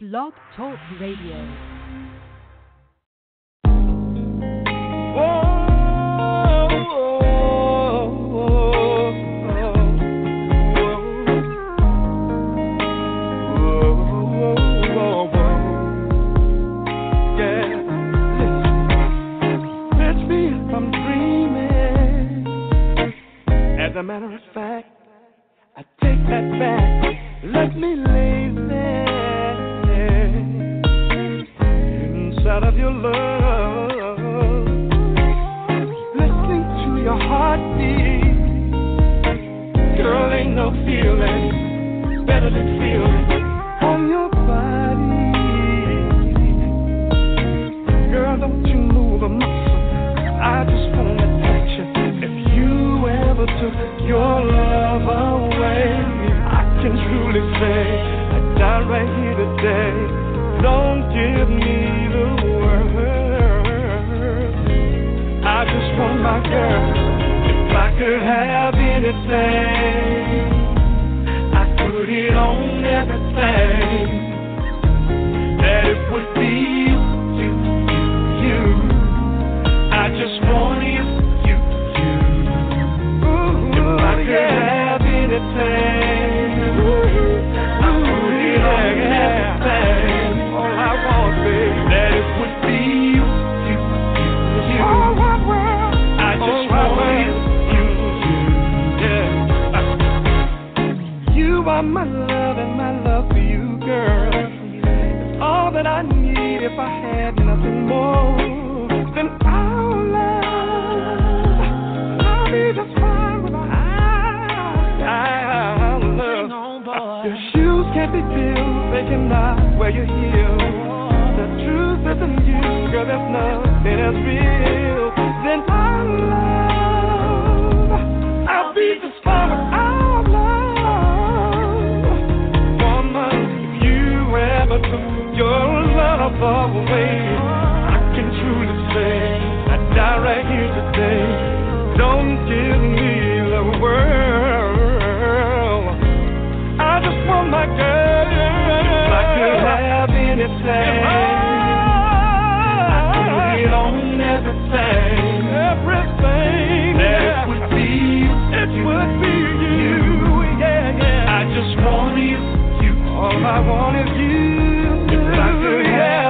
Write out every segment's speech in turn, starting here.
Blog Talk Radio. As a matter of fact, I take that back. Let me lay your love, listening to your heartbeat. Girl, ain't no feeling better than feeling on your body. Girl, don't you move a muscle. I just wanna touch you. If you ever took your love away, I can truly say I died right here today. Don't give me the my girl. If I could have anything, I put it on everything. That it would be you, you, you. I just want you, you, you. Ooh, if I could have anything, if I had nothing more than our love. I'll be just fine with our love. Your shoes can't be filled, they cannot wear your heels. The truth isn't you, girl, there's nothing as real than our love. Love away, I can truly say I die right here today. Don't give me the world. I just want my girl. If I could have anything, I put it on everything. Everything. That it would be, it would be you. Yeah, yeah. I just want you, you. All I want is you. If I could have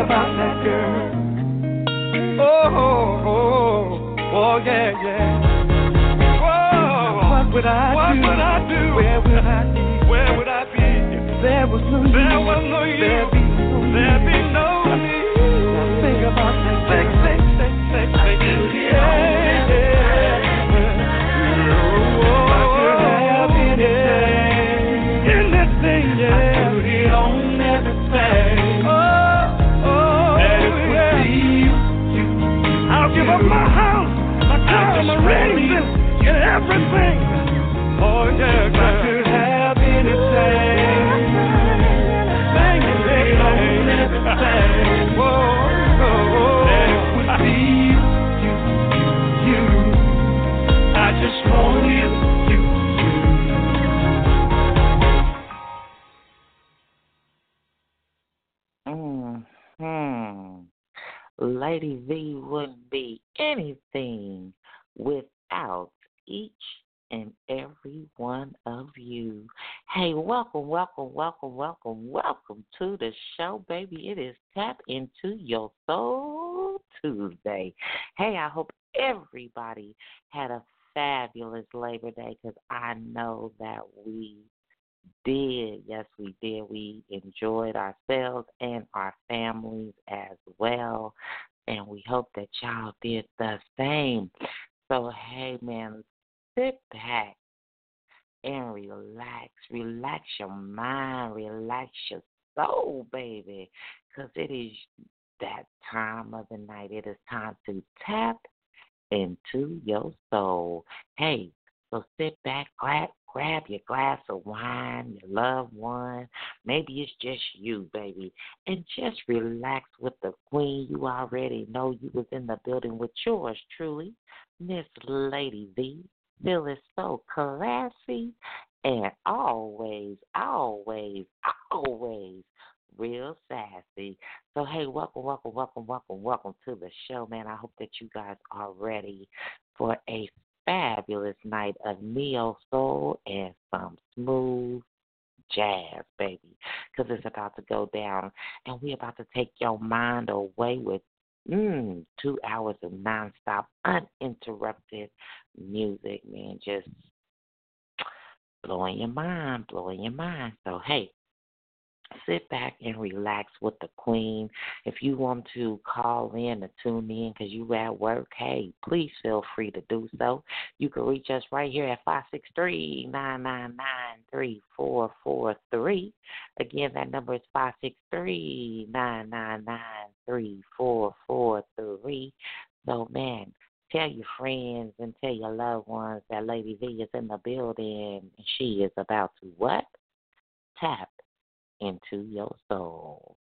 about that girl. Oh, oh, oh, oh yeah, yeah. Whoa. What would I what do? Would I do? Where would I be? Where would I be? If there was no you, was no you, there'd be no. There'd be no everything. Oh yeah, if I could have anything, thank you, baby, on everything. Whoa, whoa, that it would be you, you, you. I just want you, you, Hmm. Lady V wouldn't be anything without each and every one of you. Hey, welcome, welcome, welcome, welcome, welcome to the show, baby. It is Tap Into Your Soul Tuesday. Hey, I hope everybody had a fabulous Labor Day because I know that we did. Yes, we did. We enjoyed ourselves and our families as well. And we hope that y'all did the same. So, hey, man, sit back and relax. Relax your mind, relax your soul, baby, because it is that time of the night. It is time to tap into your soul. Hey, so sit back, grab, grab your glass of wine, your loved one. Maybe it's just you, baby. And just relax with the queen. You already know you was in the building with yours truly, Miss Lady V. Feeling so classy and always, always, always real sassy. So, hey, welcome, welcome, welcome, welcome, welcome to the show, man. I hope that you guys are ready for a fabulous night of neo soul and some smooth jazz, baby, because it's about to go down, and we're about to take your mind away with mm, two hours of nonstop, uninterrupted music, man. Just blowing your mind, blowing your mind. So, hey, sit back and relax with the queen. If you want to call in or tune in because you at work, hey, please feel free to do so. You can reach us right here at five six three nine nine nine three four four three. Again, that number is five six three nine nine nine three four four three. So, man, tell your friends and tell your loved ones that Lady V is in the building and she is about to what? Tap into your soul.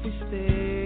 Dream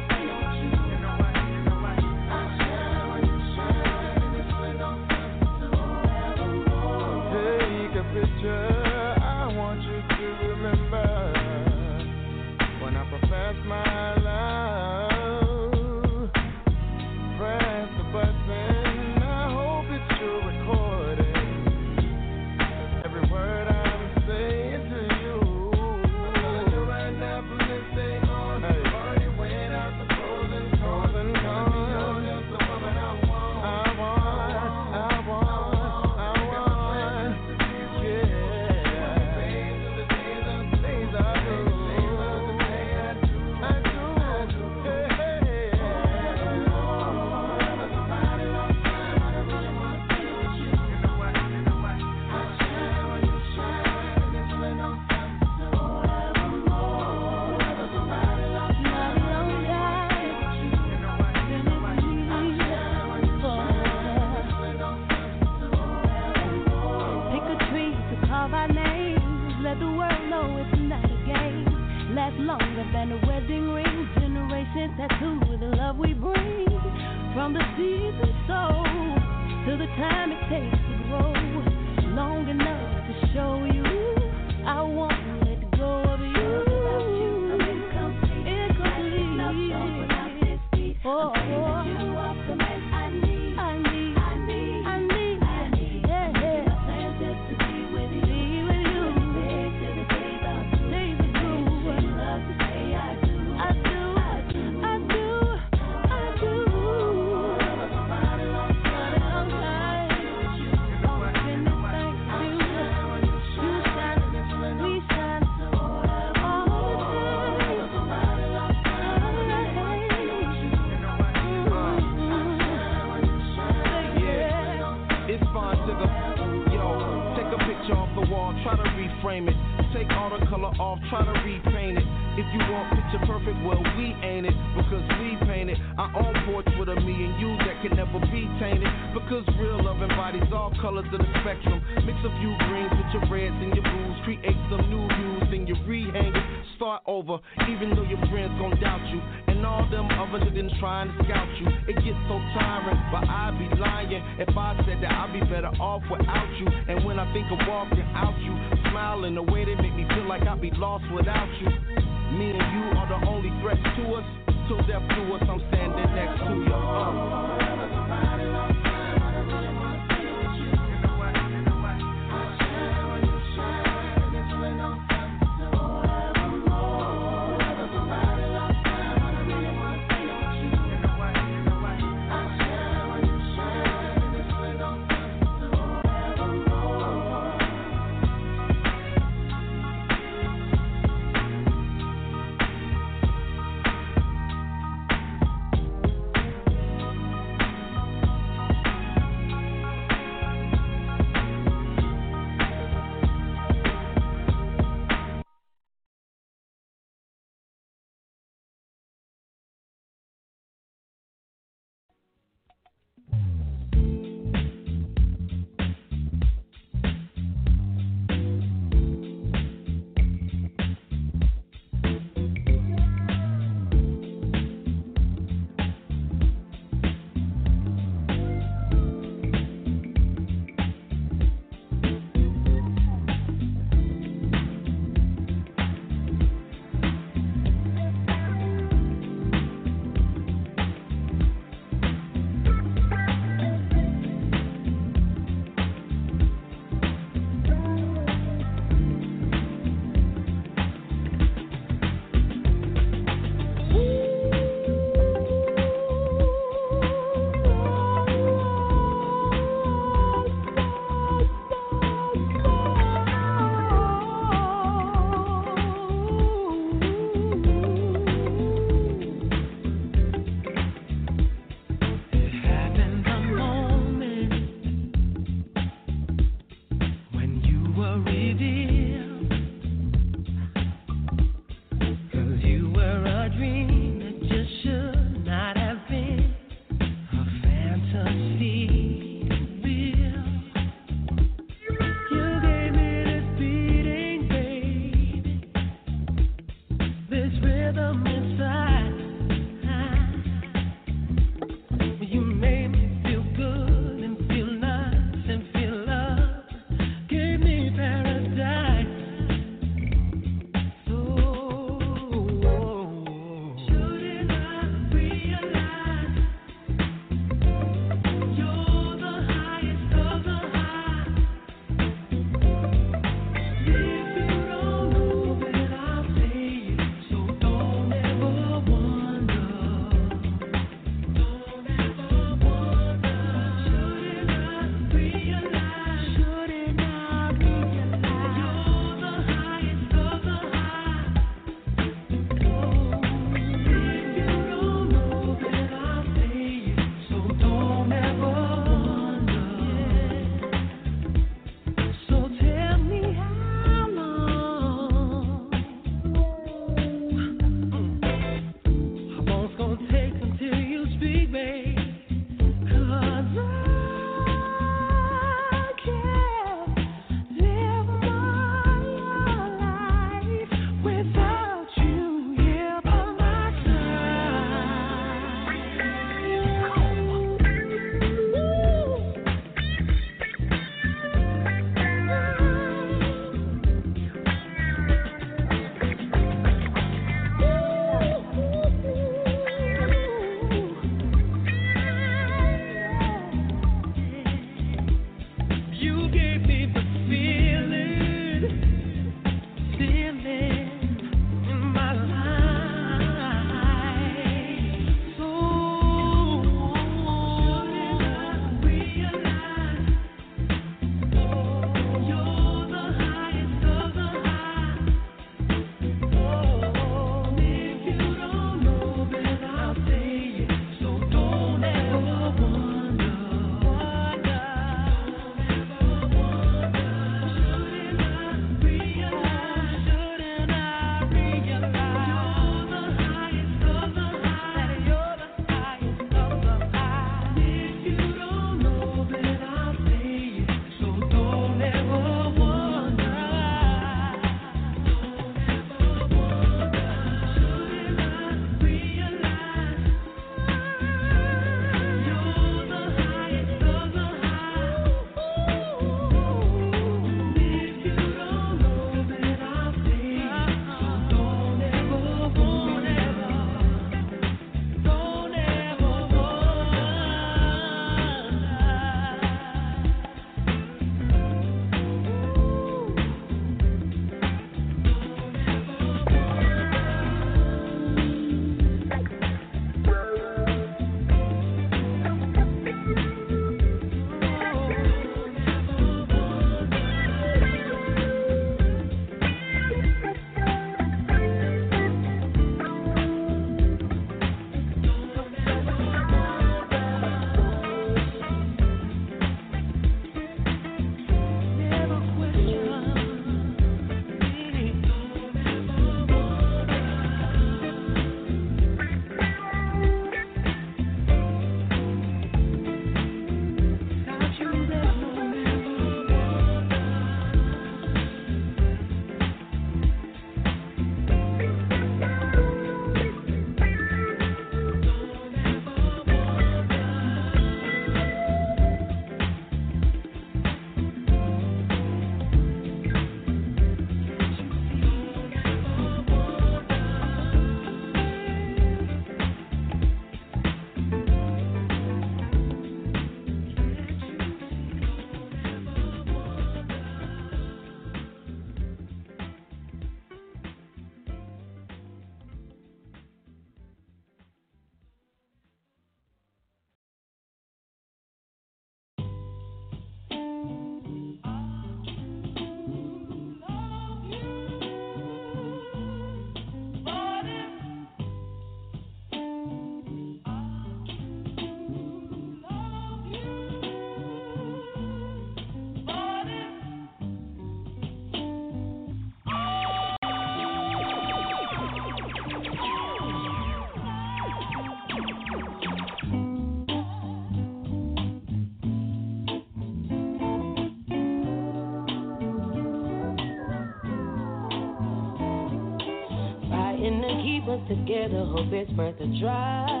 together, hope it's worth a try.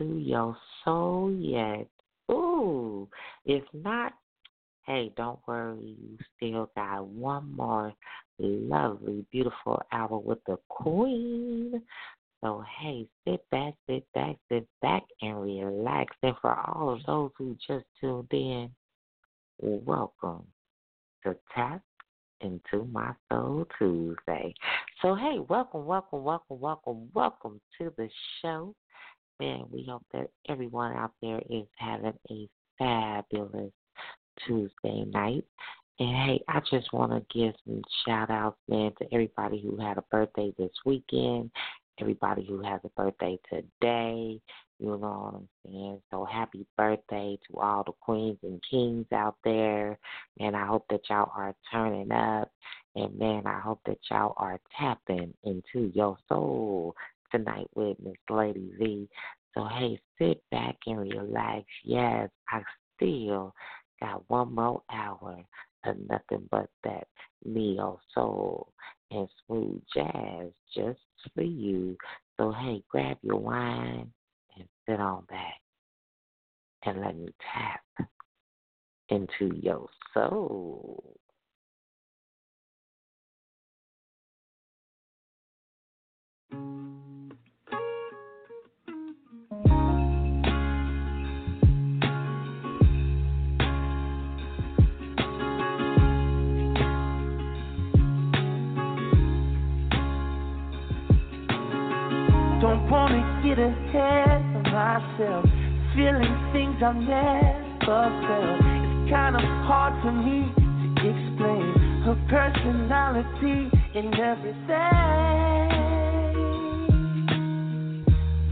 to your soul yet? Ooh, if not, hey, don't worry. You still got one more lovely, beautiful hour with the queen. So, hey, sit back, sit back, sit back, and relax. And for all of those who just tuned in, welcome to Tap into My Soul Tuesday. So, hey, welcome, welcome, welcome, welcome, welcome to the show. Man, we hope that everyone out there is having a fabulous Tuesday night. And hey, I just want to give some shout outs, man, to everybody who had a birthday this weekend, everybody who has a birthday today. You know what I'm saying? So happy birthday to all the queens and kings out there. And I hope that y'all are turning up. And man, I hope that y'all are tapping into your soul tonight with Miss Lady V. So hey, sit back and relax. Yes, I still got one more hour of nothing but that neo soul and smooth jazz just for you. So hey, grab your wine and sit on back and let me tap into your soul. Myself, feeling things I've never felt. It's kind of hard for me to explain her personality and everything.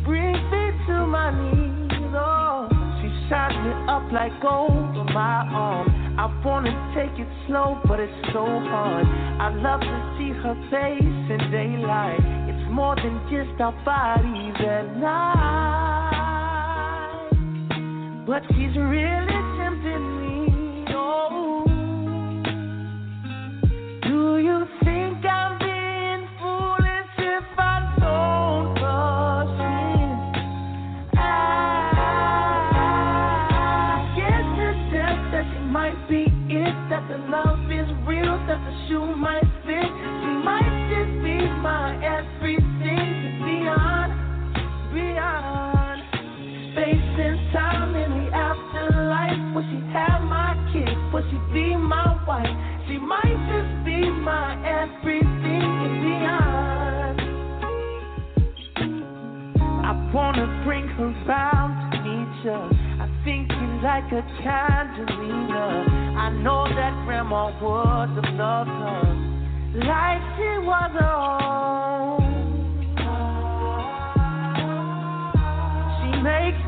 Brings me to my knees, oh, she shines me up like gold on my arm. I wanna take it slow, but it's so hard. I love to see her face in daylight. It's more than just our bodies at night. But she's really tempting me. You like a Tangerina. I know that grandma would have loved her like she was her own. She makes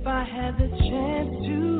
If I had the chance to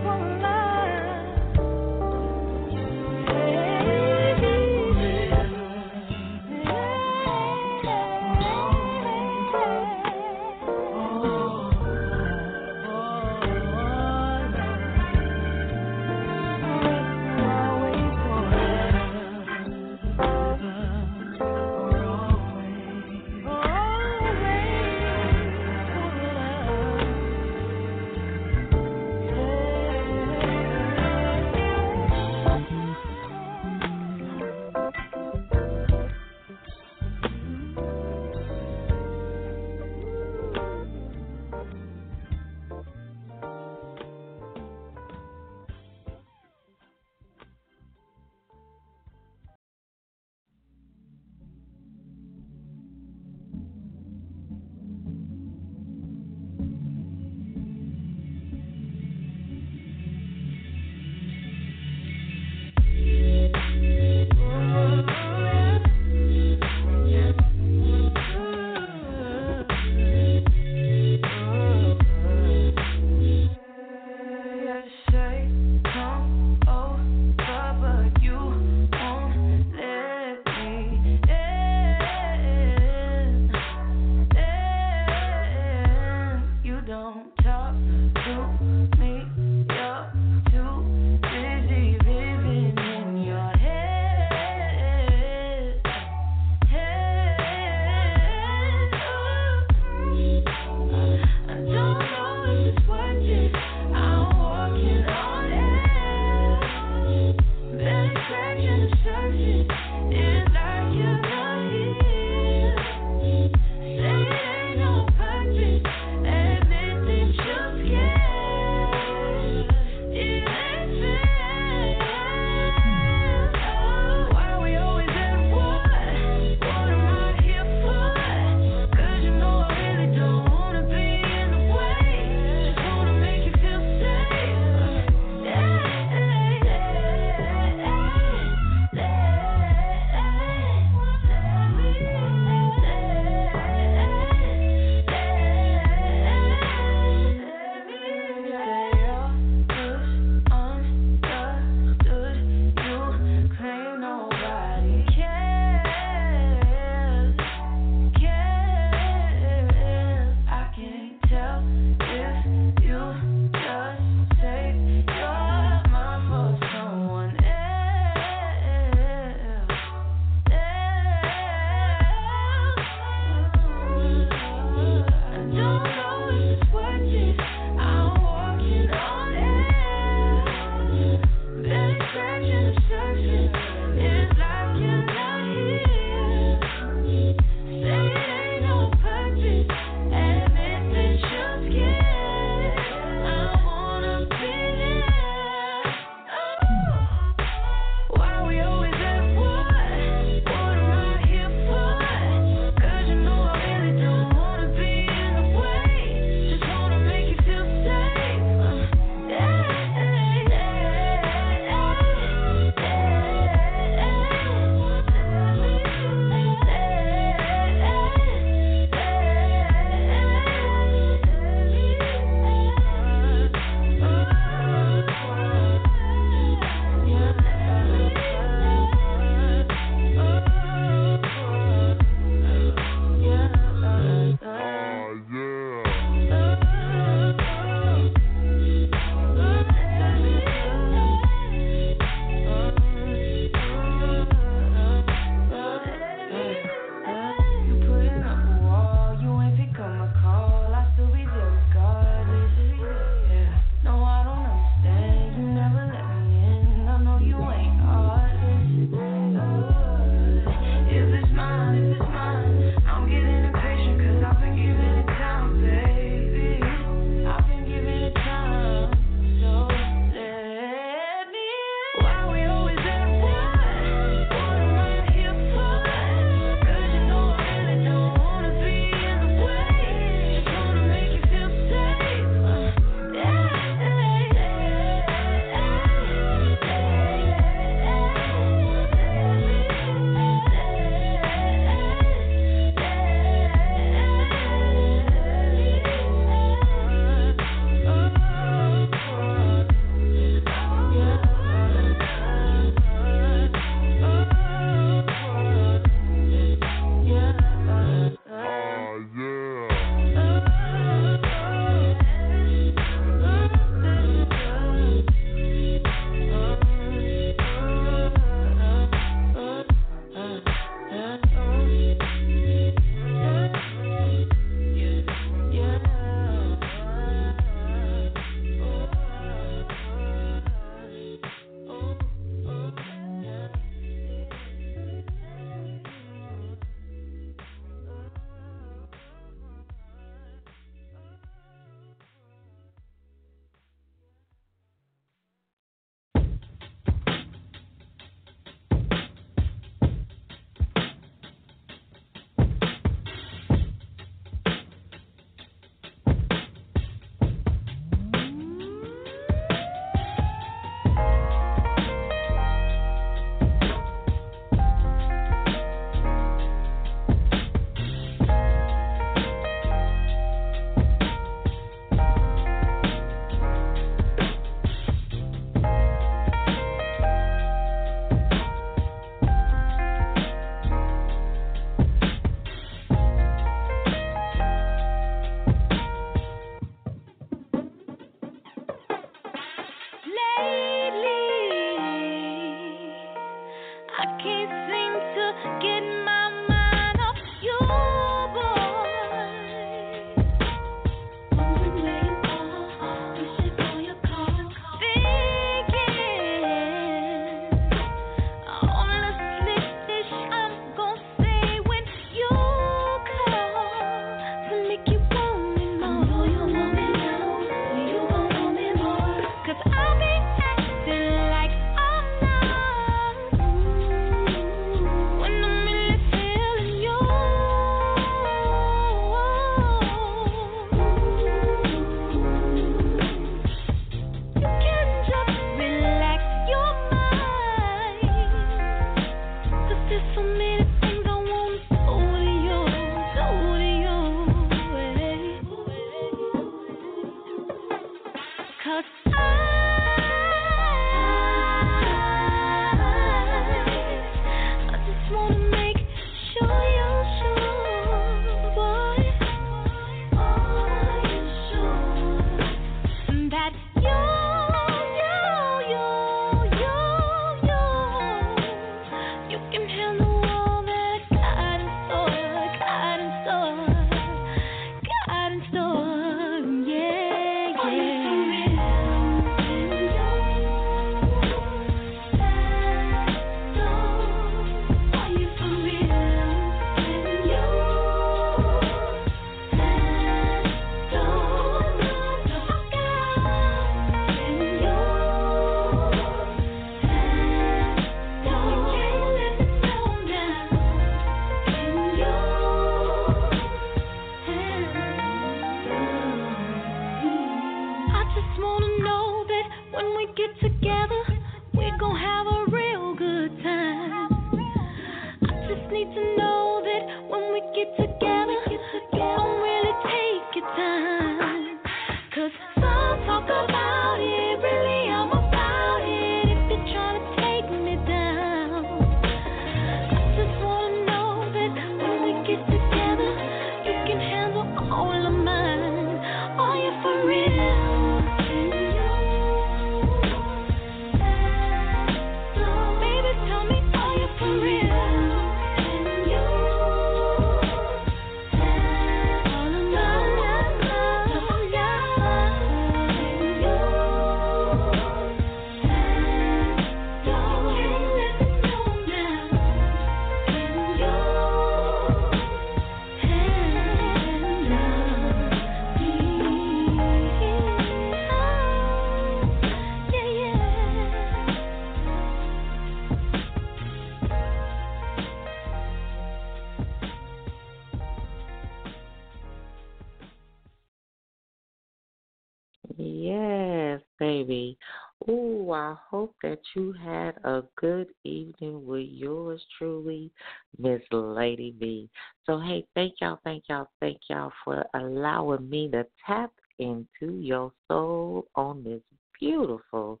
you had a good evening with yours truly, Miss Lady B. So, hey, thank y'all, thank y'all, thank y'all for allowing me to tap into your soul on this beautiful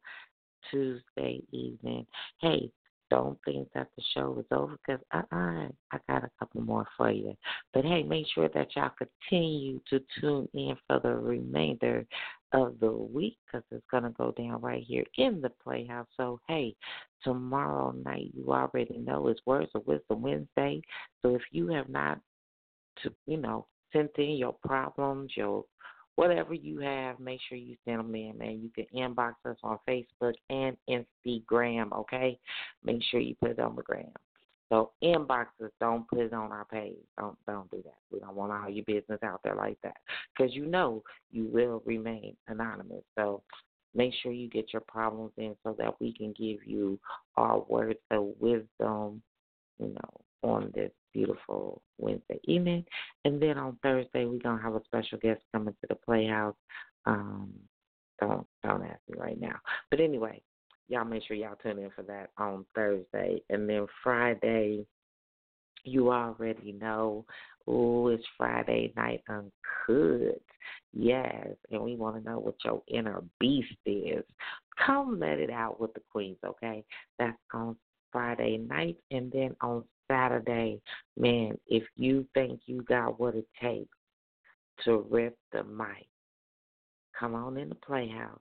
Tuesday evening. Hey, don't think that the show is over because uh uh I got a couple more for you. But hey, make sure that y'all continue to tune in for the remainder of the week because it's going to go down right here in the Playhouse. So, hey, tomorrow night, you already know it's Words of Wisdom Wednesday. So, if you have not, to you know, sent in your problems, your whatever you have, make sure you send them in, man. You can inbox us on Facebook and Instagram, okay? Make sure you put it on the gram. So inboxes, don't put it on our page. Don't don't do that. We don't want all your business out there like that, because you know you will remain anonymous. So make sure you get your problems in so that we can give you our words of wisdom, you know, on this beautiful Wednesday evening. And then on Thursday, we're to have a special guest coming to the Playhouse. Um, don't, don't ask me right now. But anyway, y'all make sure y'all tune in for that on Thursday. And then Friday, you already know, oh, it's Friday night uncut. Yes, and we want to know what your inner beast is. Come let it out with the queens, okay? That's on Friday night. And then on Saturday, man, if you think you got what it takes to rip the mic, come on in the playhouse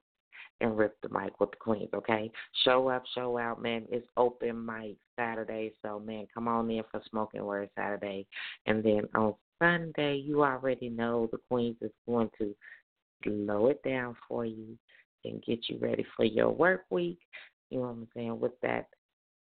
and rip the mic with the queens, okay? Show up, show out, man. It's open mic Saturday, so man, come on in for Smoking Word Saturday. And then on Sunday, you already know the queens is going to slow it down for you and get you ready for your work week. You know what I'm saying? With that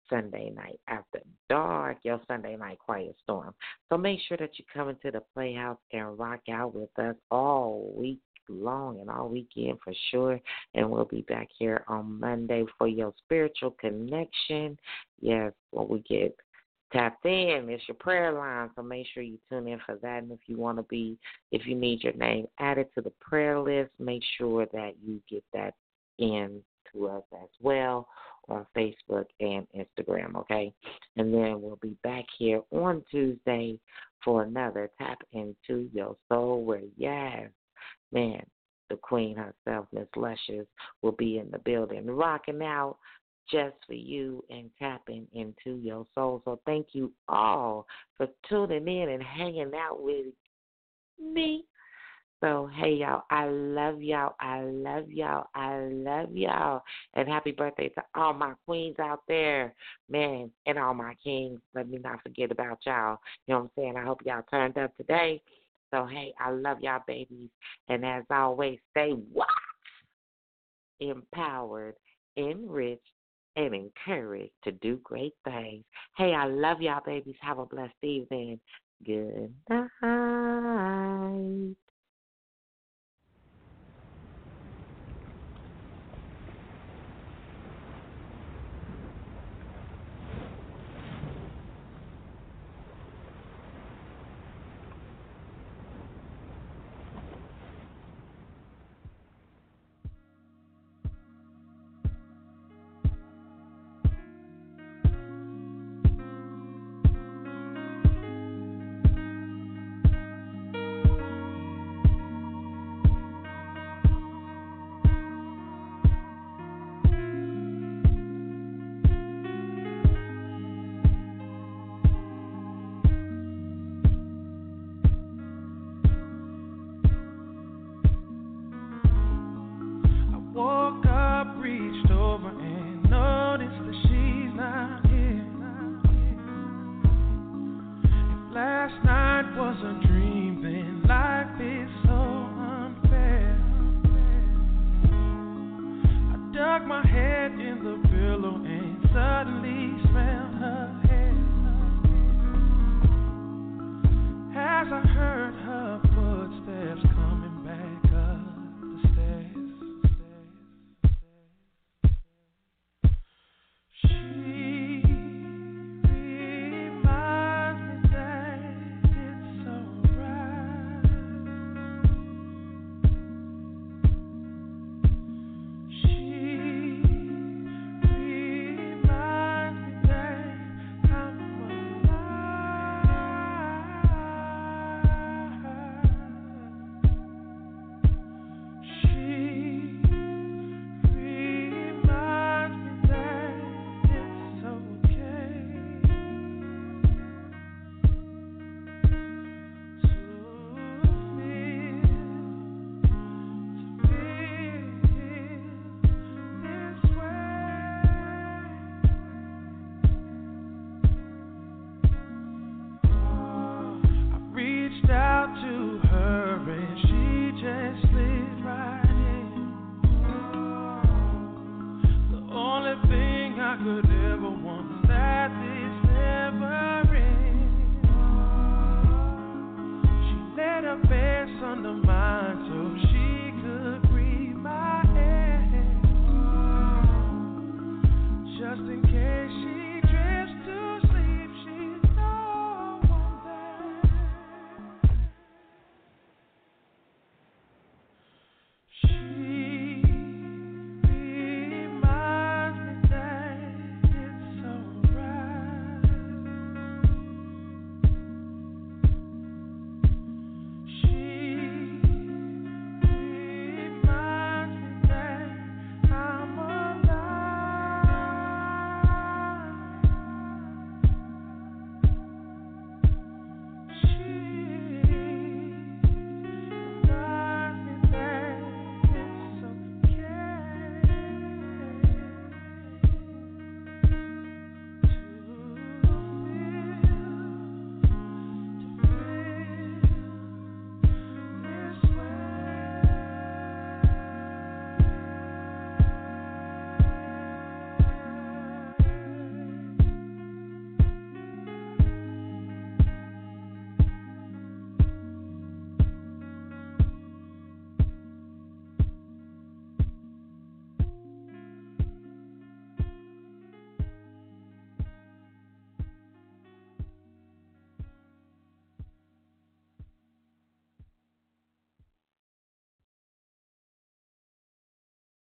Sunday night after dark, your Sunday night quiet storm. So make sure that you come into the Playhouse and rock out with us all week long and all weekend for sure. And we'll be back here on Monday for your spiritual connection. Yes, when we get tapped in, it's your prayer line. So make sure you tune in for that. And if you want to be, if you need your name added to the prayer list, make sure that you get that in to us as well on Facebook and Instagram, okay? And then we'll be back here on Tuesday for another Tap Into Your Soul where, yes, man, the queen herself, Miss Luscious, will be in the building rocking out just for you and tapping into your soul. So thank you all for tuning in and hanging out with me so, hey, y'all, I love y'all. I love y'all. I love y'all. And happy birthday to all my queens out there, man, and all my kings. Let me not forget about y'all. You know what I'm saying? I hope y'all turned up today. So, hey, I love y'all, babies. And as always, stay what? Empowered, enriched, and encouraged to do great things. Hey, I love y'all, babies. Have a blessed evening. Good night.